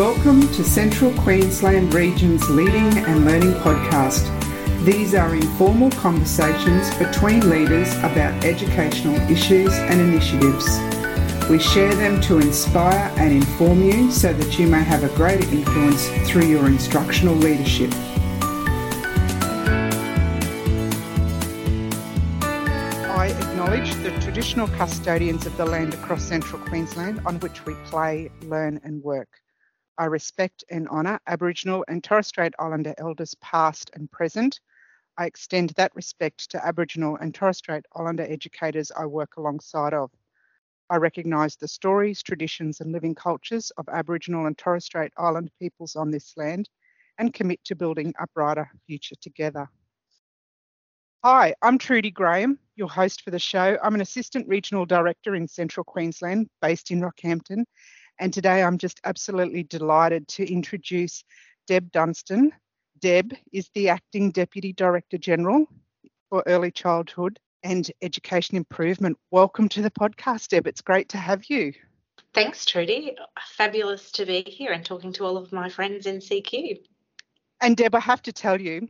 Welcome to Central Queensland Region's Leading and Learning Podcast. These are informal conversations between leaders about educational issues and initiatives. We share them to inspire and inform you so that you may have a greater influence through your instructional leadership. I acknowledge the traditional custodians of the land across central Queensland on which we play, learn, and work. I respect and honour Aboriginal and Torres Strait Islander elders past and present. I extend that respect to Aboriginal and Torres Strait Islander educators I work alongside of. I recognise the stories, traditions, and living cultures of Aboriginal and Torres Strait Islander peoples on this land and commit to building a brighter future together. Hi, I'm Trudy Graham, your host for the show. I'm an Assistant Regional Director in Central Queensland, based in Rockhampton, and today I'm just absolutely delighted to introduce Deb Dunstan. Deb is the Acting Deputy Director General for Early Childhood and Education Improvement. Welcome to the podcast, Deb. It's great to have you. Thanks, Trudy. Fabulous to be here and talking to all of my friends in CQ. And Deb, I have to tell you,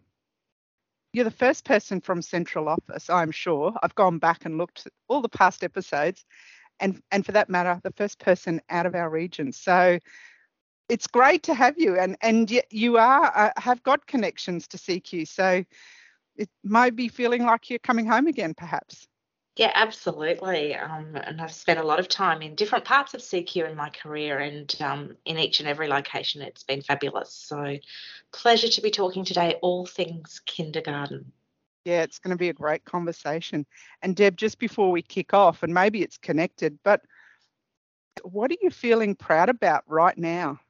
you're the first person from Central Office, I'm sure. I've gone back and looked at all the past episodes, and and for that matter, the first person out of our region. So it's great to have you, and and you are uh, have got connections to CQ. So it might be feeling like you're coming home again, perhaps. Yeah, absolutely. Um, and I've spent a lot of time in different parts of CQ in my career, and um, in each and every location, it's been fabulous. So, pleasure to be talking today, all things kindergarten. Yeah, it's going to be a great conversation. And Deb, just before we kick off, and maybe it's connected, but what are you feeling proud about right now?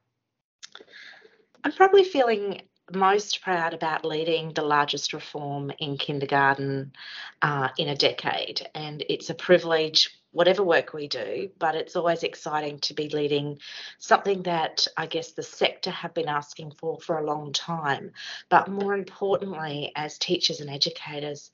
I'm probably feeling most proud about leading the largest reform in kindergarten uh, in a decade. And it's a privilege whatever work we do, but it's always exciting to be leading something that I guess the sector have been asking for for a long time. But more importantly, as teachers and educators,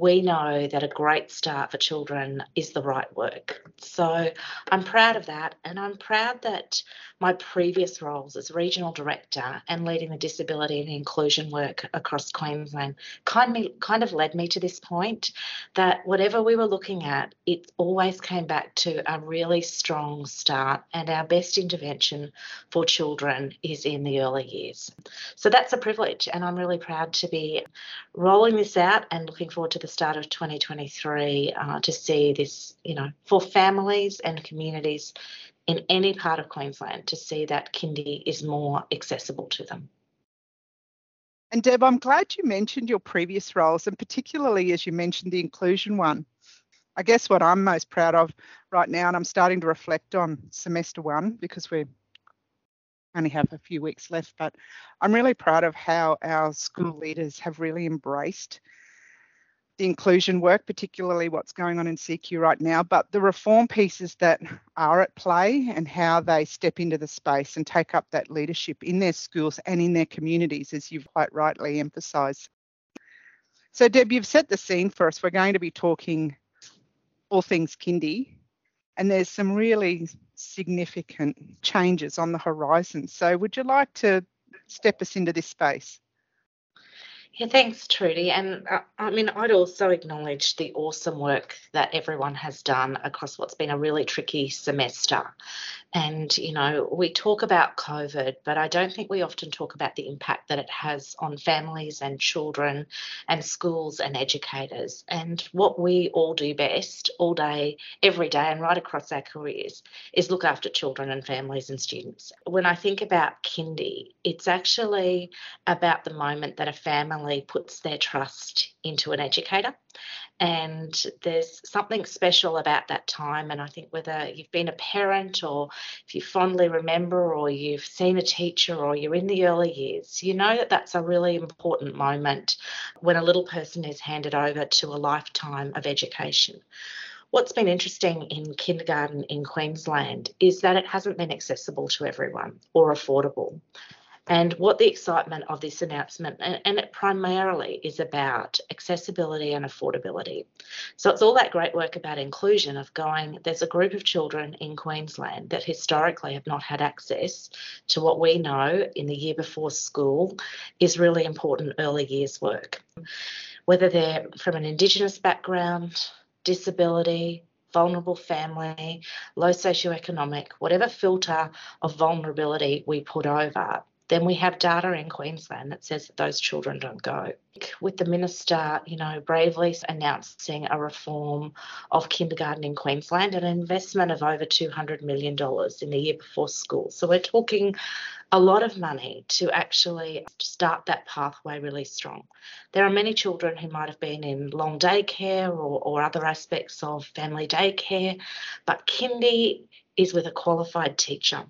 we know that a great start for children is the right work. So I'm proud of that. And I'm proud that my previous roles as regional director and leading the disability and inclusion work across Queensland kind of, kind of led me to this point that whatever we were looking at, it always came back to a really strong start. And our best intervention for children is in the early years. So that's a privilege. And I'm really proud to be rolling this out and looking forward to the start of 2023 uh, to see this, you know, for families and communities in any part of Queensland to see that kindy is more accessible to them. And Deb, I'm glad you mentioned your previous roles, and particularly as you mentioned the inclusion one. I guess what I'm most proud of right now, and I'm starting to reflect on semester one because we only have a few weeks left, but I'm really proud of how our school leaders have really embraced the inclusion work, particularly what's going on in CQ right now, but the reform pieces that are at play and how they step into the space and take up that leadership in their schools and in their communities, as you've quite rightly emphasised. So, Deb, you've set the scene for us. We're going to be talking all things kindy, and there's some really significant changes on the horizon. So, would you like to step us into this space? Yeah, thanks, Trudy. And uh, I mean, I'd also acknowledge the awesome work that everyone has done across what's been a really tricky semester. And, you know, we talk about COVID, but I don't think we often talk about the impact that it has on families and children and schools and educators. And what we all do best all day, every day, and right across our careers is look after children and families and students. When I think about kindy, it's actually about the moment that a family family puts their trust into an educator. And there's something special about that time. And I think whether you've been a parent or if you fondly remember or you've seen a teacher or you're in the early years, you know that that's a really important moment when a little person is handed over to a lifetime of education. What's been interesting in kindergarten in Queensland is that it hasn't been accessible to everyone or affordable. And what the excitement of this announcement, and, and, it primarily is about accessibility and affordability. So it's all that great work about inclusion of going, there's a group of children in Queensland that historically have not had access to what we know in the year before school is really important early years work. Whether they're from an Indigenous background, disability, vulnerable family, low socioeconomic, whatever filter of vulnerability we put over, then we have data in Queensland that says that those children don't go. With the minister, you know, bravely announcing a reform of kindergarten in Queensland, an investment of over $200 million in the year before school. So we're talking a lot of money to actually start that pathway really strong. There are many children who might have been in long daycare or, or other aspects of family daycare, but kindy is with a qualified teacher.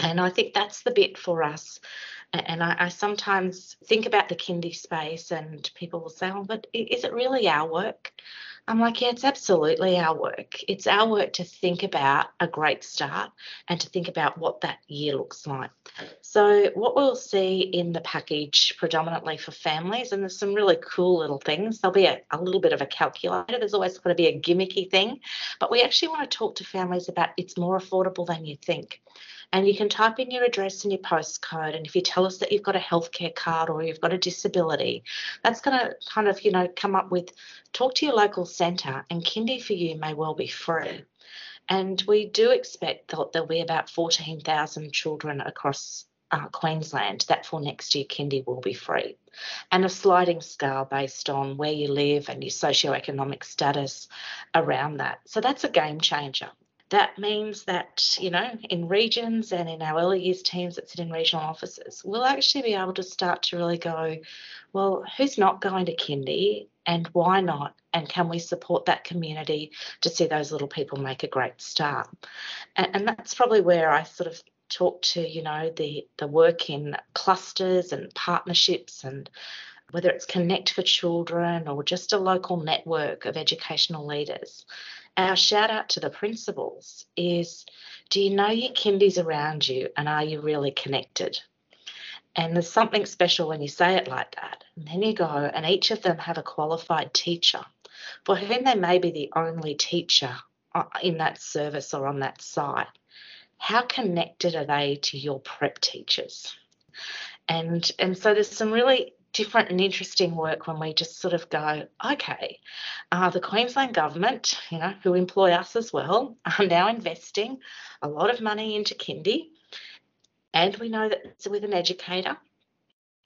And I think that's the bit for us. And I, I, sometimes think about the kindy space, and people will say, "Oh, but is it really our work?" I'm like, "Yeah, it's absolutely our work. It's our work to think about a great start and to think about what that year looks like." So, what we'll see in the package, predominantly for families, and there's some really cool little things. There'll be a, a little bit of a calculator. There's always going to be a gimmicky thing, but we actually want to talk to families about it's more affordable than you think and you can type in your address and your postcode. And if you tell us that you've got a healthcare card or you've got a disability, that's going to kind of, you know, come up with talk to your local centre, and kindy for you may well be free. And we do expect that there'll be about 14,000 children across uh, Queensland that for next year kindy will be free, and a sliding scale based on where you live and your socioeconomic status around that. So that's a game changer that means that, you know, in regions and in our early years teams that sit in regional offices, we'll actually be able to start to really go, well, who's not going to kindy and why not? And can we support that community to see those little people make a great start? And, and that's probably where I sort of talk to, you know, the, the work in clusters and partnerships and whether it's Connect for Children or just a local network of educational leaders our shout out to the principals is do you know your kindies around you and are you really connected? And there's something special when you say it like that. And then you go, and each of them have a qualified teacher for whom they may be the only teacher uh, in that service or on that site. How connected are they to your prep teachers? And and so there's some really different and interesting work when we just sort of go, okay, uh, the Queensland government, you know, who employ us as well, are now investing a lot of money into kindy, and we know that it's with an educator,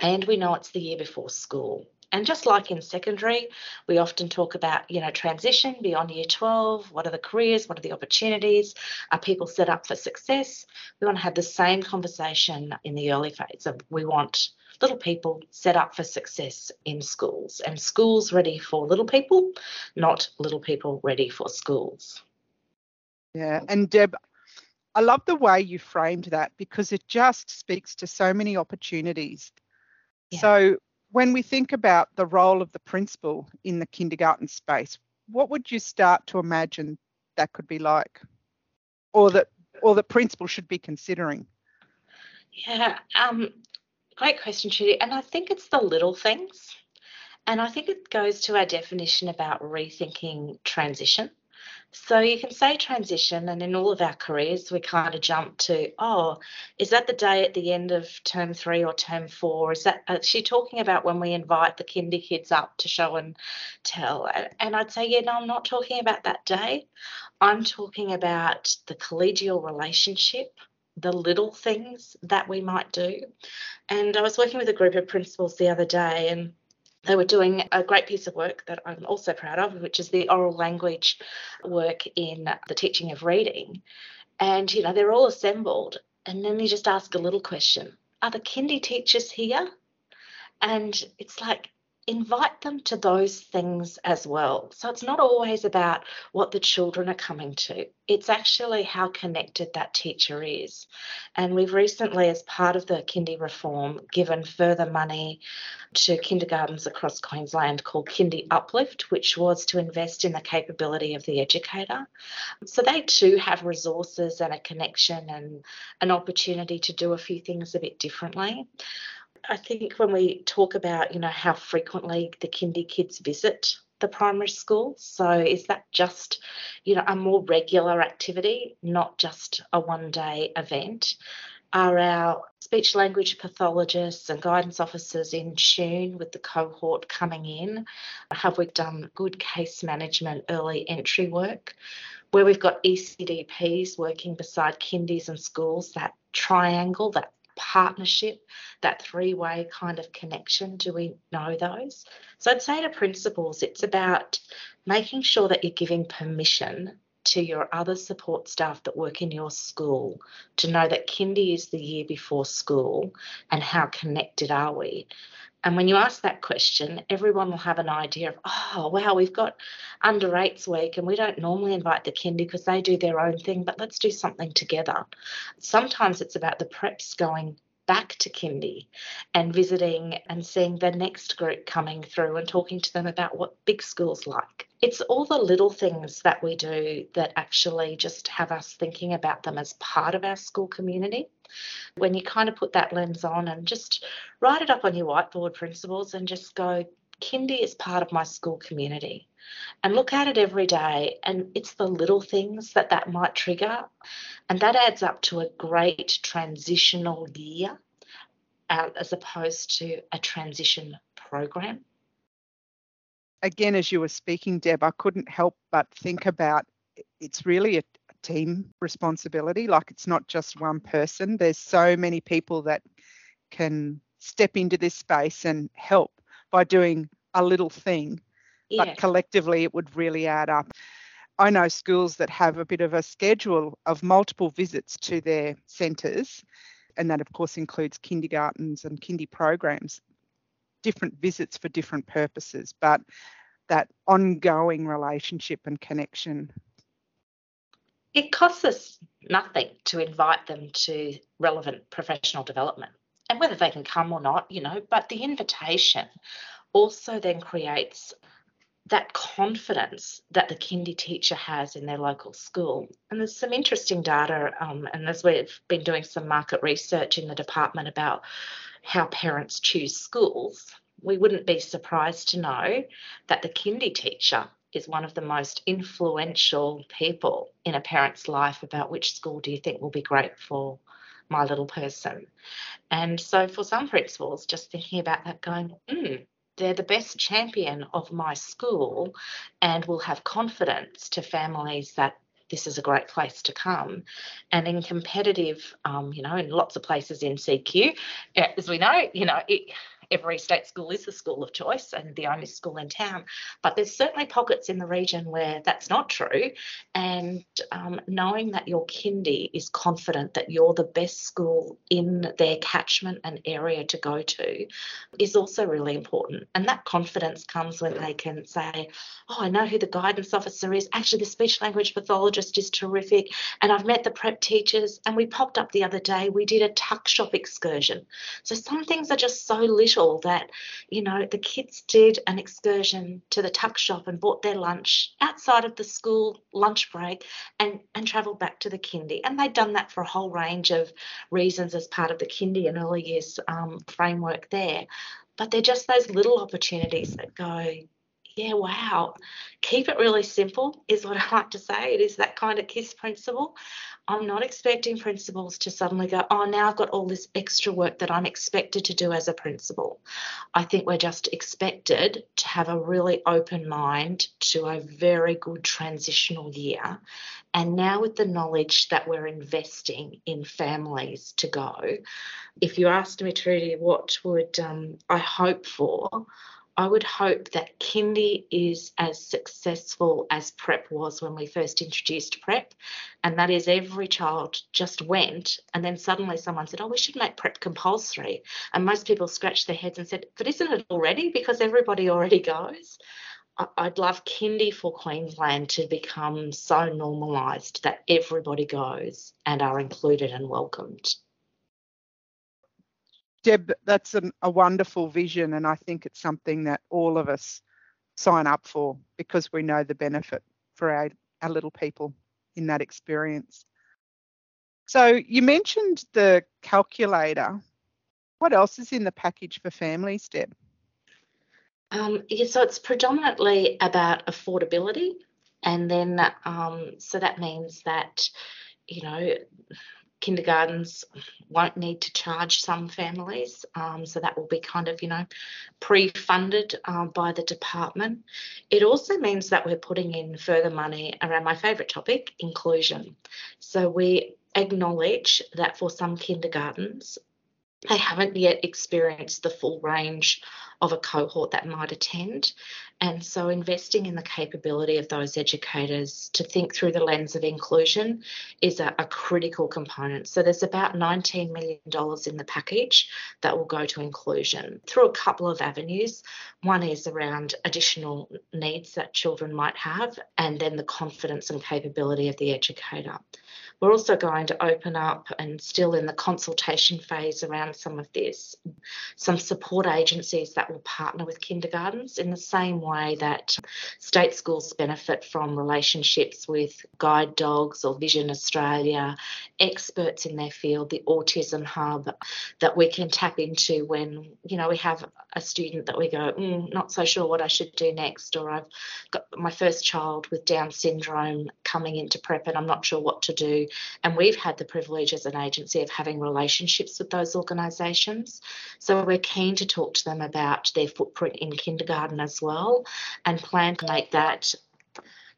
and we know it's the year before school. And just like in secondary, we often talk about, you know, transition beyond year 12. What are the careers? What are the opportunities? Are people set up for success? We want to have the same conversation in the early phase of we want little people set up for success in schools and schools ready for little people, not little people ready for schools. Yeah, and Deb, I love the way you framed that because it just speaks to so many opportunities. Yeah. So when we think about the role of the principal in the kindergarten space, what would you start to imagine that could be like, or that or the principal should be considering? Yeah, um, great question, Trudy. And I think it's the little things, and I think it goes to our definition about rethinking transition. So you can say transition, and in all of our careers, we kind of jump to, oh, is that the day at the end of term three or term four? Is that uh, is she talking about when we invite the kindy kids up to show and tell? And I'd say, yeah, no, I'm not talking about that day. I'm talking about the collegial relationship the little things that we might do. And I was working with a group of principals the other day, and they were doing a great piece of work that I'm also proud of, which is the oral language work in the teaching of reading. And, you know, they're all assembled. And then you just ask a little question Are the kindy teachers here? And it's like, invite them to those things as well. So it's not always about what the children are coming to, it's actually how connected that teacher is. And we've recently, as part of the kindy reform, given further money to kindergartens across Queensland called Kindy Uplift, which was to invest in the capability of the educator. So they too have resources and a connection and an opportunity to do a few things a bit differently. I think when we talk about, you know, how frequently the kindy kids visit the primary school, so is that just, you know, a more regular activity, not just a one day event? Are our speech language pathologists and guidance officers in tune with the cohort coming in? Have we done good case management early entry work? Where we've got ECDPs working beside kindies and schools, that triangle, that partnership, that three way kind of connection? Do we know those? So I'd say to principals, it's about making sure that you're giving permission to your other support staff that work in your school to know that kindy is the year before school and how connected are we and when you ask that question, everyone will have an idea of, oh, wow, we've got under eights week and we don't normally invite the kindy because they do their own thing, but let's do something together. Sometimes it's about the preps going back to kindy and visiting and seeing the next group coming through and talking to them about what big school's like. It's all the little things that we do that actually just have us thinking about them as part of our school community. When you kind of put that lens on and just write it up on your whiteboard principles and just go, kindy is part of my school community. And look at it every day and it's the little things that that might trigger. And that adds up to a great transitional year uh, as opposed to a transition program. Again as you were speaking deb i couldn't help but think about it's really a team responsibility. Like it's not just one person. There's so many people that can step into this space and help by doing a little thing but collectively it would really add up. I know schools that have a bit of a schedule of multiple visits to their centres, and that of course includes kindergartens and kindy programs, different visits for different purposes, but that ongoing relationship and connection. It costs us nothing to invite them to relevant professional development. And whether they can come or not, you know, but the invitation also then creates that confidence that the kindy teacher has in their local school. And there's some interesting data, um, and as we've been doing some market research in the department about how parents choose schools, we wouldn't be surprised to know that the kindy teacher is one of the most influential people in a parent's life about which school do you think will be great for my little person. And so for some principals, just thinking about that, going, hmm, they're the best champion of my school and will have confidence to families that this is a great place to come. And in competitive, um, you know, in lots of places in CQ, as we know, you know, it, every state school is the school of choice and the only school in town. But there's certainly pockets in the region where that's not true. And um, knowing that your kindy is confident that you're the best school in their catchment and area to go to is also really important. And that confidence comes when they can say, Oh, I know who the guidance officer is. Actually, the speech language pathologist is terrific. And I've met the prep teachers. And we popped up the other day, we did a tuck shop excursion. So some things are just so little that, you know, the kids did an excursion to the tuck shop and bought their lunch outside of the school lunch break and, and travelled back to the kindy. And they'd done that for a whole range of reasons as part of the kindy and early years um, framework there. But they're just those little opportunities that go, yeah, wow. Keep it really simple is what I like to say. It is that kind of KISS principle. I'm not expecting principals to suddenly go, oh, now I've got all this extra work that I'm expected to do as a principal. I think we're just expected to have a really open mind to a very good transitional year. And now, with the knowledge that we're investing in families to go, if you asked me, Trudy, what would um, I hope for? I would hope that kindy is as successful as prep was when we first introduced prep, and that is every child just went, and then suddenly someone said, "Oh, we should make prep compulsory," and most people scratched their heads and said, "But isn't it already? Because everybody already goes." I'd love kindy for Queensland to become so normalised that everybody goes and are included and welcomed. Deb, that's an, a wonderful vision, and I think it's something that all of us sign up for because we know the benefit for our, our little people in that experience. So you mentioned the calculator. What else is in the package for families, Deb? Um, yeah, so it's predominantly about affordability, and then um, so that means that you know kindergartens won't need to charge some families. Um, so that will be kind of, you know, pre funded um, by the department. It also means that we're putting in further money around my favourite topic, inclusion. So we acknowledge that for some kindergartens, they haven't yet experienced the full range of a cohort that might attend. And so, investing in the capability of those educators to think through the lens of inclusion is a, a critical component. So, there's about $19 million in the package that will go to inclusion through a couple of avenues. One is around additional needs that children might have, and then the confidence and capability of the educator. We're also going to open up and still in the consultation phase around some of this, some support agencies that will partner with kindergartens in the same way that state schools benefit from relationships with guide dogs or Vision Australia, experts in their field, the Autism Hub that we can tap into when, you know, we have a student that we go, mm, not so sure what I should do next, or I've got my first child with Down syndrome coming into prep and I'm not sure what to do. And we've had the privilege as an agency of having relationships with those organisations. So we're keen to talk to them about their footprint in kindergarten as well and plan to make that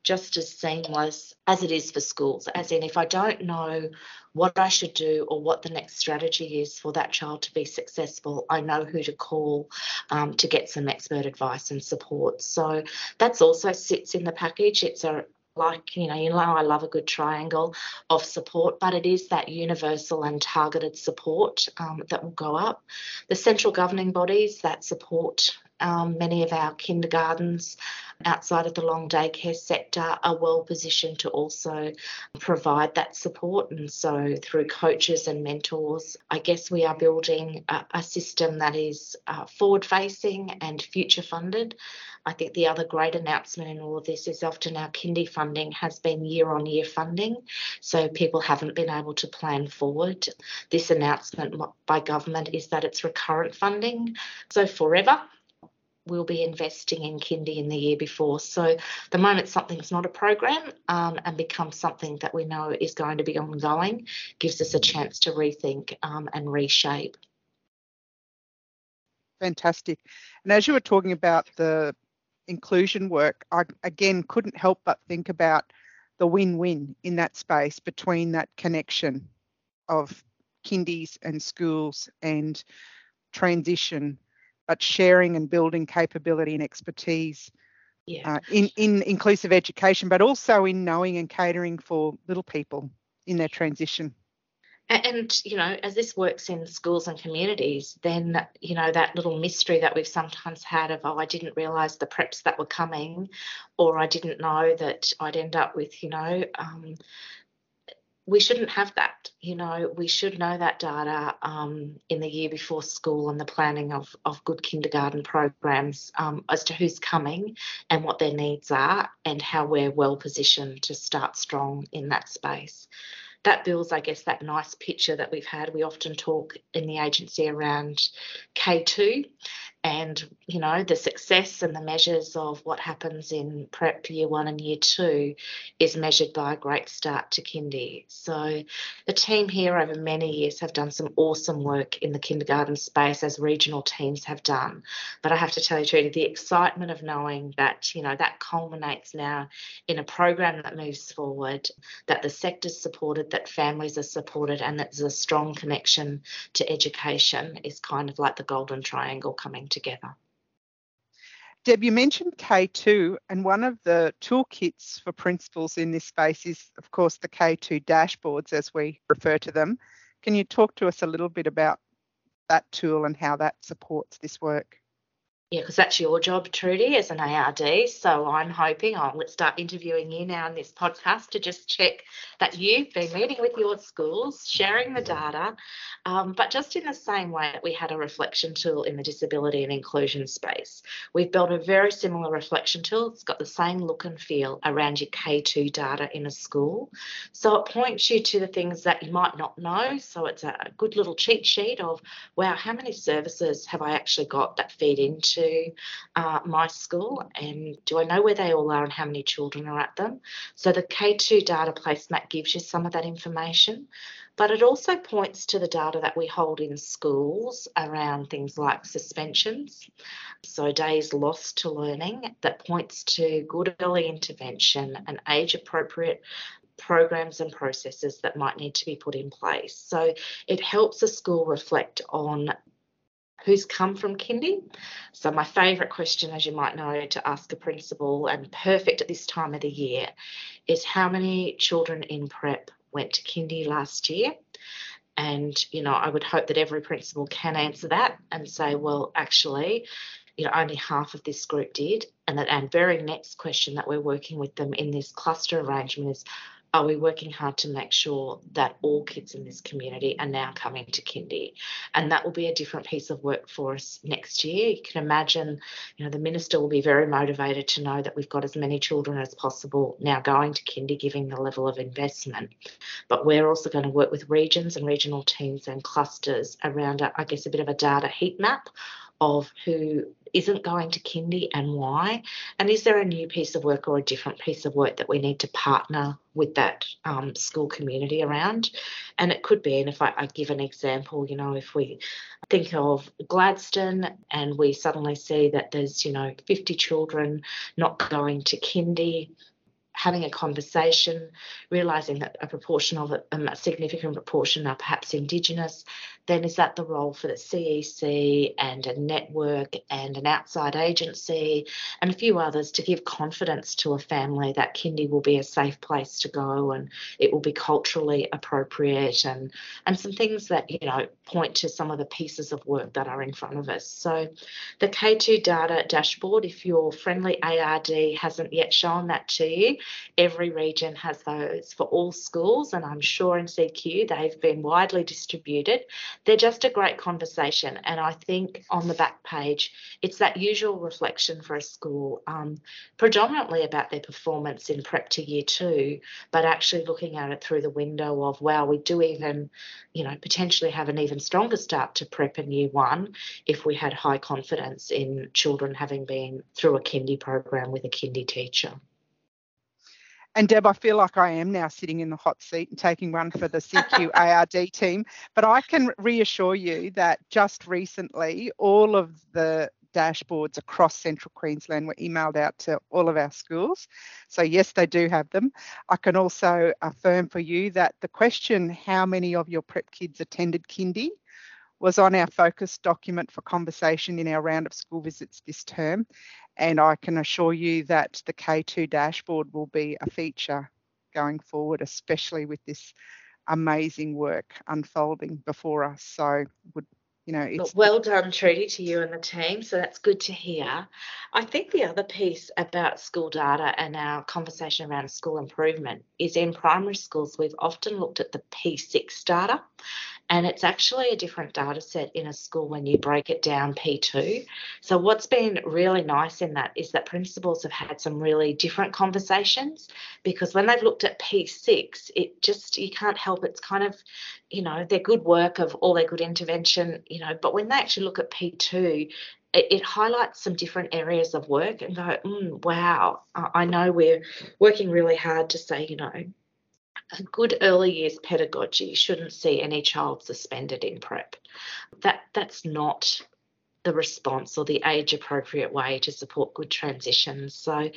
just as seamless as it is for schools. As in, if I don't know what I should do or what the next strategy is for that child to be successful, I know who to call um, to get some expert advice and support. So that's also sits in the package. It's a like you know you know i love a good triangle of support but it is that universal and targeted support um, that will go up the central governing bodies that support um, many of our kindergartens outside of the long daycare sector are well positioned to also provide that support. And so, through coaches and mentors, I guess we are building a, a system that is uh, forward facing and future funded. I think the other great announcement in all of this is often our kindy funding has been year on year funding, so people haven't been able to plan forward. This announcement by government is that it's recurrent funding, so forever we'll be investing in kindy in the year before. So the moment something's not a program um, and becomes something that we know is going to be ongoing, gives us a chance to rethink um, and reshape. Fantastic. And as you were talking about the inclusion work, I again couldn't help but think about the win-win in that space between that connection of kindies and schools and transition but sharing and building capability and expertise yeah. uh, in, in inclusive education, but also in knowing and catering for little people in their transition. And, you know, as this works in schools and communities, then, you know, that little mystery that we've sometimes had of, oh, I didn't realise the preps that were coming, or I didn't know that I'd end up with, you know, um, we shouldn't have that. You know, we should know that data um, in the year before school and the planning of, of good kindergarten programs um, as to who's coming and what their needs are and how we're well positioned to start strong in that space. That builds, I guess, that nice picture that we've had. We often talk in the agency around K2 and you know the success and the measures of what happens in prep year one and year two is measured by a great start to kindy so the team here over many years have done some awesome work in the kindergarten space as regional teams have done. But i have to tell you trudy the excitement of knowing that you know that culminates now in a program that moves forward that the sector's supported that families are supported and that there's a strong connection to education is kind of like the golden triangle coming together. Deb, you mentioned K2, and one of the toolkits for principals in this space is, of course, the K2 dashboards, as we refer to them. Can you talk to us a little bit about that tool and how that supports this work? Yeah, because that's your job, Trudy, as an ARD. So I'm hoping I'll let's start interviewing you now in this podcast to just check that you've been meeting with your schools, sharing the data, um, but just in the same way that we had a reflection tool in the disability and inclusion space, we've built a very similar reflection tool. It's got the same look and feel around your K2 data in a school. So it points you to the things that you might not know. So it's a good little cheat sheet of, wow, how many services have I actually got that feed into uh, my school and do I know where they all are and how many children are at them? So the K2 data placemat gives you some of that information, but it also points to the data that we hold in schools around things like suspensions, so days lost to learning, that points to good early intervention and age appropriate programs and processes that might need to be put in place. So it helps a school reflect on who's come from kindy. So my favourite question, as you might know, to ask a principal, and perfect at this time of the year, is how many children in prep went to kindy last year? And, you know, I would hope that every principal can answer that and say, well, actually, you know, only half of this group did. And that and very next question that we're working with them in this cluster arrangement is are we working hard to make sure that all kids in this community are now coming to kindy? And that will be a different piece of work for us next year. You can imagine you know the minister will be very motivated to know that we've got as many children as possible now going to kindy giving the level of investment. But we're also going to work with regions and regional teams and clusters around a, i guess a bit of a data heat map of who isn't going to kindy and why? And is there a new piece of work or a different piece of work that we need to partner with that um, school community around? And it could be, and if I, I give an example, you know, if we think of Gladstone and we suddenly see that there's, you know, 50 children not going to kindy, having a conversation, realizing that a proportion of it, um, a significant proportion are perhaps Indigenous, then is that the role for the CEC and a network and an outside agency and a few others to give confidence to a family that kindy will be a safe place to go and it will be culturally appropriate and and some things that you know point to some of the pieces of work that are in front of us. So the K2 data dashboard, if your friendly ARD hasn't yet shown that to you, every region has those for all schools and I'm sure in CQ they've been widely distributed they're just a great conversation. And I think on the back page, it's that usual reflection for a school, um, predominantly about their performance in prep to year two, but actually looking at it through the window of, wow, we do even, you know, potentially have an even stronger start to prep in year one if we had high confidence in children having been through a kindy program with a kindy teacher. And Deb, I feel like I am now sitting in the hot seat and taking one for the CQARD team. But I can reassure you that just recently, all of the dashboards across central Queensland were emailed out to all of our schools. So, yes, they do have them. I can also affirm for you that the question, how many of your prep kids attended kindy, was on our focus document for conversation in our round of school visits this term. And I can assure you that the K2 dashboard will be a feature going forward, especially with this amazing work unfolding before us. So would you know it's well done trudy to you and the team. So that's good to hear. I think the other piece about school data and our conversation around school improvement is in primary schools we've often looked at the p6 data and it's actually a different data set in a school when you break it down P2. So, what's been really nice in that is that principals have had some really different conversations because when they've looked at P6, it just, you can't help it's kind of, you know, their good work of all their good intervention, you know, but when they actually look at P2, it, highlights some different areas of work and go, mm, wow, I know we're working really hard to say, you know, a good early years pedagogy shouldn't see any child suspended in prep. That that's not the response or the age appropriate way to support good transitions. So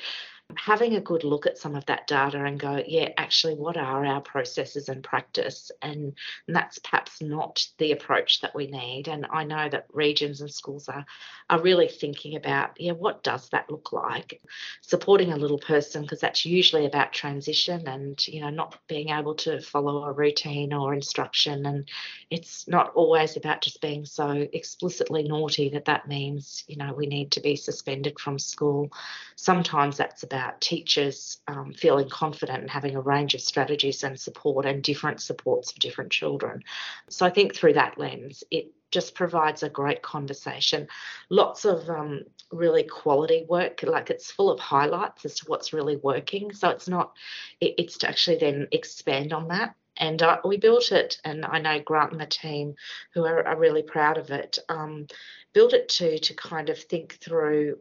having a good look at some of that data and go, yeah, actually, what are our processes and practice? And, and that's perhaps not the approach that we need. And I know that regions and schools are, are really thinking about, yeah, what does that look like? Supporting a little person, because that's usually about transition and, you know, not being able to follow a routine or instruction. And it's not always about just being so explicitly naughty that that means, you know, we need to be suspended from school. Sometimes that's about teachers um, feeling confident and having a range of strategies and support and different supports for different children. So I think through that lens, it just provides a great conversation. Lots of um, really quality work, like it's full of highlights as to what's really working. So it's not, it, it's to actually then expand on that. And uh, we built it, and I know Grant and the team, who are, are really proud of it, um, built it to to kind of think through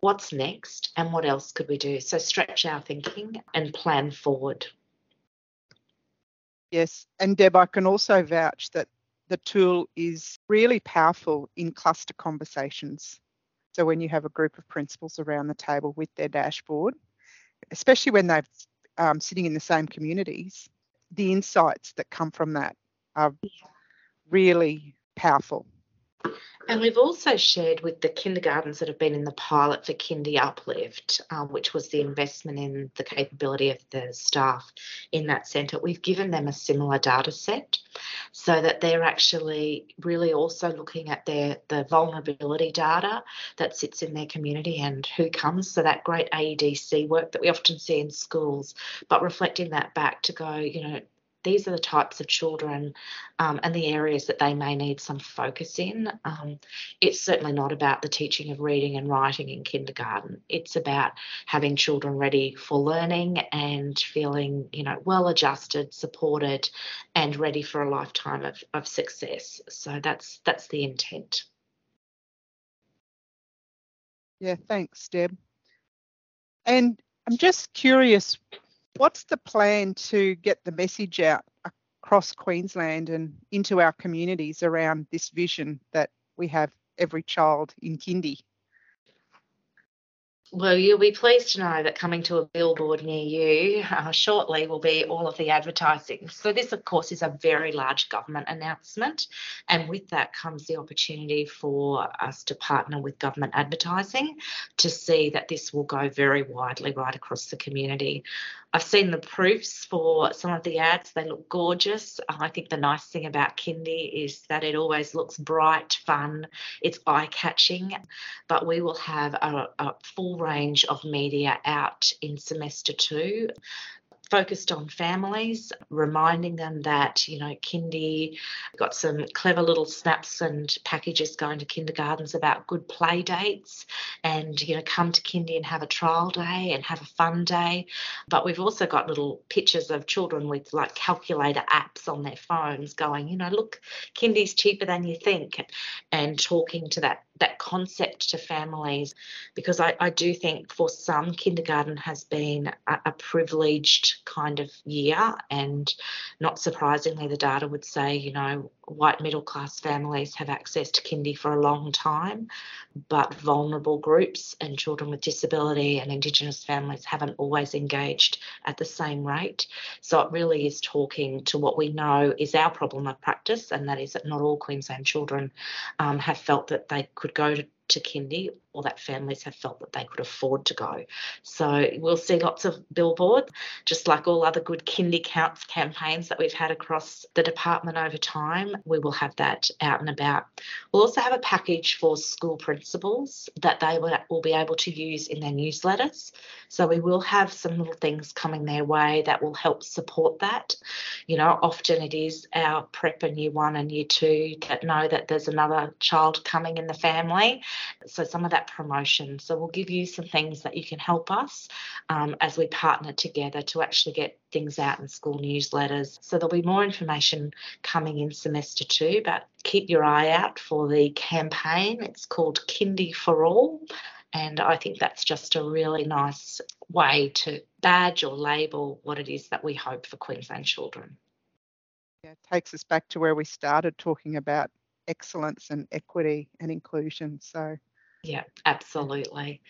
what's next and what else could we do. So stretch our thinking and plan forward. Yes, and Deb, I can also vouch that the tool is really powerful in cluster conversations. So when you have a group of principals around the table with their dashboard, especially when they're um, sitting in the same communities, the insights that come from that are really powerful. And we've also shared with the kindergartens that have been in the pilot for Kindy Uplift, um, which was the investment in the capability of the staff in that centre. We've given them a similar data set so that they're actually really also looking at their the vulnerability data that sits in their community and who comes. So that great AEDC work that we often see in schools, but reflecting that back to go, you know, these are the types of children um, and the areas that they may need some focus in. Um, it's certainly not about the teaching of reading and writing in kindergarten. It's about having children ready for learning and feeling, you know, well adjusted, supported, and ready for a lifetime of, of success. So that's that's the intent. Yeah, thanks, Deb. And I'm just curious, what's the plan to get the message out across Queensland and into our communities around this vision that we have every child in kindy? Well, you'll be pleased to know that coming to a billboard near you uh, shortly will be all of the advertising. So, this, of course, is a very large government announcement, and with that comes the opportunity for us to partner with government advertising to see that this will go very widely right across the community. I've seen the proofs for some of the ads. They look gorgeous. I think the nice thing about Kindy is that it always looks bright, fun, it's eye catching. But we will have a, a full range of media out in semester two focused on families, reminding them that, you know, kindy got some clever little snaps and packages going to kindergartens about good play dates and, you know, come to kindy and have a trial day and have a fun day. But we've also got little pictures of children with like calculator apps on their phones going, you know, look, kindy's cheaper than you think and talking to that that concept to families because I, I do think for some kindergarten has been a, a privileged kind of year. And not surprisingly, the data would say, you know, white middle class families have access to kindy for a long time, but vulnerable groups and children with disability and Indigenous families haven't always engaged at the same rate. So it really is talking to what we know is our problem of practice, and that is that not all Queensland children um, have felt that they could go to to kindy or that families have felt that they could afford to go. So we'll see lots of billboards, just like all other good kindy counts campaigns that we've had across the department over time. We will have that out and about. We'll also have a package for school principals that they will be able to use in their newsletters. So we will have some little things coming their way that will help support that. You know, often it is our prep and year one and year two that know that there's another child coming in the family so some of that promotion. So we'll give you some things that you can help us um, as we partner together to actually get things out in school newsletters. So there'll be more information coming in semester two, but keep your eye out for the campaign. It's called Kindy for All. And I think that's just a really nice way to badge or label what it is that we hope for Queensland children. Yeah, takes us back to where we started talking about excellence and equity and inclusion. So Yeah, absolutely.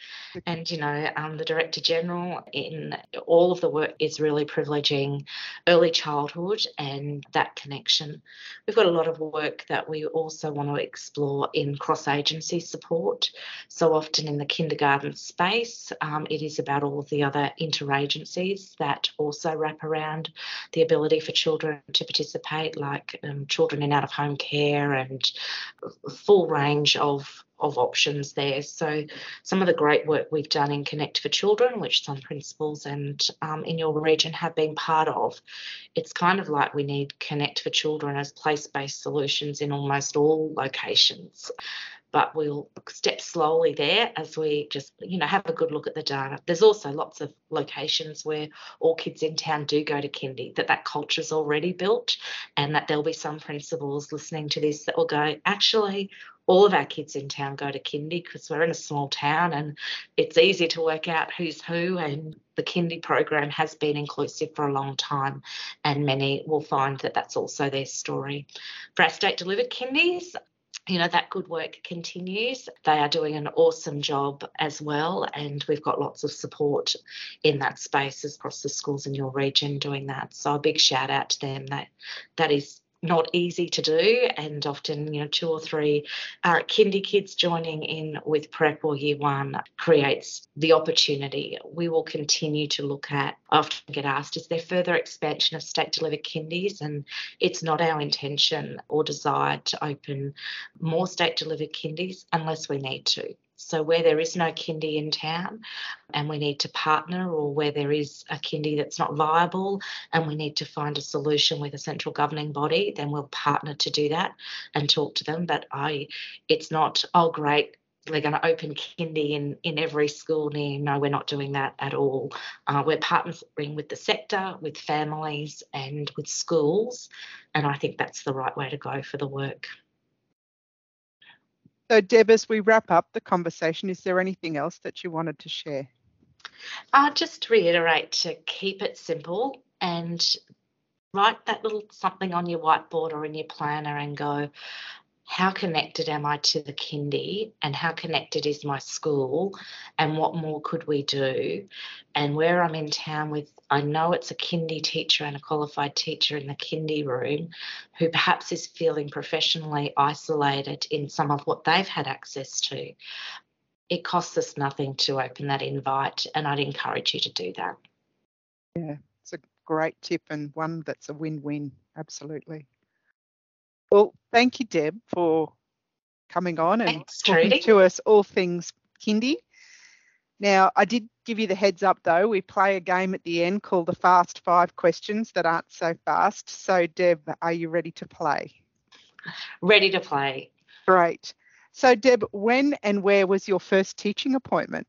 And, you know, um, the Director General in all of the work is really privileging early childhood and that connection. We've got a lot of work that we also want to explore in cross agency support. So often in the kindergarten space, um, it is about all of the other interagencies that also wrap around the ability for children to participate, like um, children in out of home care and full range of of options there. So some of the great work we've done in Connect for Children, which some principals and um, in your region have been part of, it's kind of like we need Connect for Children as place-based solutions in almost all locations. But we'll step slowly there as we just, you know, have a good look at the data. There's also lots of locations where all kids in town do go to kindy, that that culture's already built, and that there'll be some principals listening to this that will go, actually, all of our kids in town go to kindy because we're in a small town and it's easy to work out who's who and the kindy program has been inclusive for a long time and many will find that that's also their story. For our state delivered kindies you know that good work continues. They are doing an awesome job as well and we've got lots of support in that space across the schools in your region doing that. So a big shout out to them. That that is not easy to do and often you know two or three uh, kindy kids joining in with prep or year one creates the opportunity. We will continue to look at I often get asked is there further expansion of state delivered kindies? And it's not our intention or desire to open more state delivered kindies unless we need to so, where there is no kindy in town and we need to partner, or where there is a kindy that's not viable and we need to find a solution with a central governing body, then we'll partner to do that and talk to them. But I, it's not, oh, great, we're going to open kindy in, in every school near. No, we're not doing that at all. Uh, we're partnering with the sector, with families, and with schools. And I think that's the right way to go for the work. So, Deb, as we wrap up the conversation, is there anything else that you wanted to share? Uh, just reiterate to keep it simple and write that little something on your whiteboard or in your planner and go, how connected am I to the kindy and how connected is my school and what more could we do? And where I'm in town with, I know it's a kindy teacher and a qualified teacher in the kindy room who perhaps is feeling professionally isolated in some of what they've had access to. It costs us nothing to open that invite, and I'd encourage you to do that. Yeah, it's a great tip and one that's a win win. Absolutely. Well, thank you, Deb, for coming on and Thanks, talking Trudy. to us all things kindy. Now, I did give you the heads up though. We play a game at the end called the Fast Five Questions that aren't so fast. So, Deb, are you ready to play? Ready to play. Great. So, Deb, when and where was your first teaching appointment?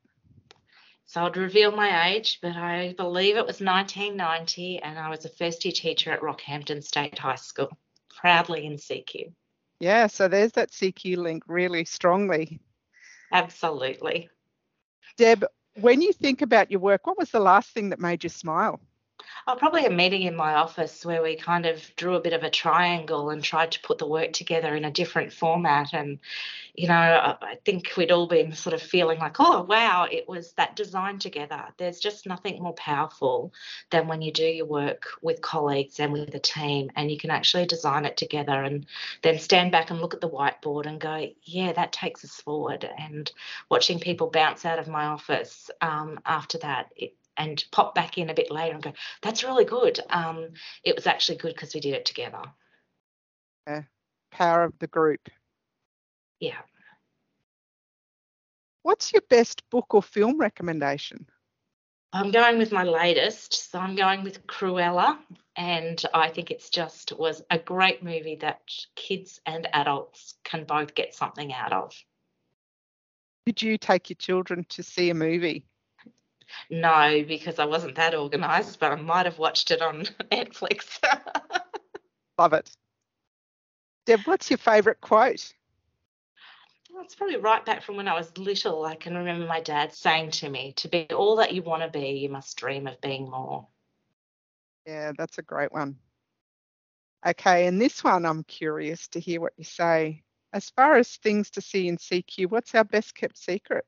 So I'd reveal my age, but I believe it was 1990 and I was a first year teacher at Rockhampton State High School proudly in CQ. Yeah, so there's that CQ link really strongly. Absolutely. Deb, when you think about your work, what was the last thing that made you smile? Oh, probably a meeting in my office where we kind of drew a bit of a triangle and tried to put the work together in a different format. And, you know, I think we'd all been sort of feeling like, oh, wow, it was that design together. There's just nothing more powerful than when you do your work with colleagues and with a team and you can actually design it together and then stand back and look at the whiteboard and go, yeah, that takes us forward. And watching people bounce out of my office um, after that, it, and pop back in a bit later and go, that's really good. Um, it was actually good because we did it together. Yeah. Power of the group. Yeah. What's your best book or film recommendation? I'm going with my latest. So I'm going with Cruella. And I think it's just was a great movie that kids and adults can both get something out of. Did you take your children to see a movie? No, because I wasn't that organised, but I might have watched it on Netflix. Love it. Deb, what's your favourite quote? Well, it's probably right back from when I was little. I can remember my dad saying to me, To be all that you want to be, you must dream of being more. Yeah, that's a great one. Okay, and this one I'm curious to hear what you say. as far as things to see in CQ, what's our best kept secret?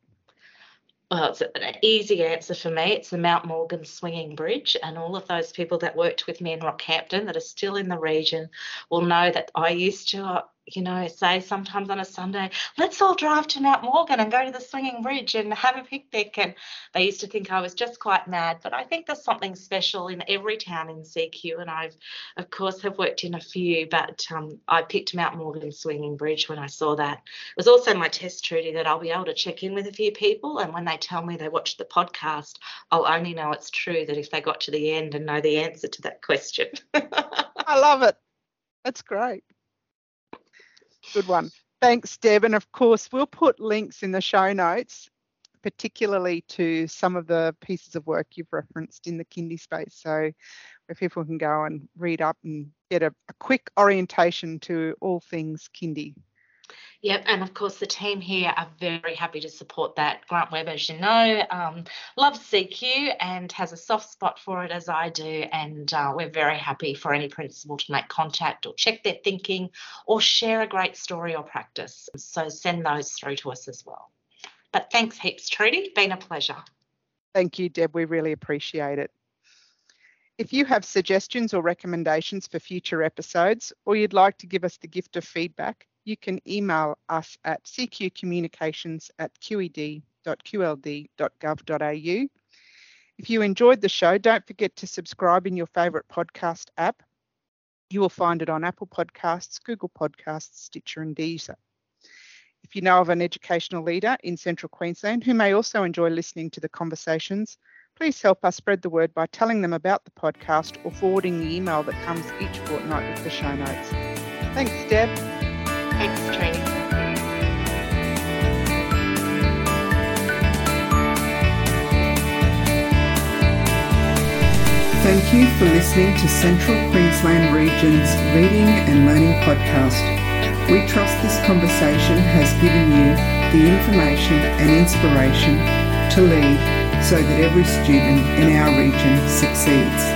Well, it's an easy answer for me. It's the Mount Morgan Swinging Bridge, and all of those people that worked with me in Rockhampton that are still in the region will know that I used to you know, say sometimes on a Sunday, let's all drive to Mount Morgan and go to the swinging bridge and have a picnic. And they used to think I was just quite mad. But I think there's something special in every town in CQ. And I've, of course, have worked in a few, but um, I picked Mount Morgan swinging bridge when I saw that. It was also my test, Trudy, that I'll be able to check in with a few people. And when they tell me they watched the podcast, I'll only know it's true that if they got to the end and know the answer to that question. I love it. That's great. Good one. Thanks, Deb. And of course, we'll put links in the show notes, particularly to some of the pieces of work you've referenced in the kindy space. So where people can go and read up and get a, a quick orientation to all things kindy. Yep, and of course the team here are very happy to support that. Grant Webb, as you know, um, loves CQ and has a soft spot for it as I do, and uh, we're very happy for any principal to make contact or check their thinking or share a great story or practice. So send those through to us as well. But thanks heaps, Trudy. Been a pleasure. Thank you, Deb. We really appreciate it. If you have suggestions or recommendations for future episodes, or you'd like to give us the gift of feedback, you can email us at cqcommunications at qed.qld.gov.au. If you enjoyed the show, don't forget to subscribe in your favourite podcast app. You will find it on Apple Podcasts, Google Podcasts, Stitcher, and Deezer. If you know of an educational leader in Central Queensland who may also enjoy listening to the conversations, please help us spread the word by telling them about the podcast or forwarding the email that comes each fortnight with the show notes. Thanks, Deb. Thank you for listening to Central Queensland Region's Reading and Learning Podcast. We trust this conversation has given you the information and inspiration to lead so that every student in our region succeeds.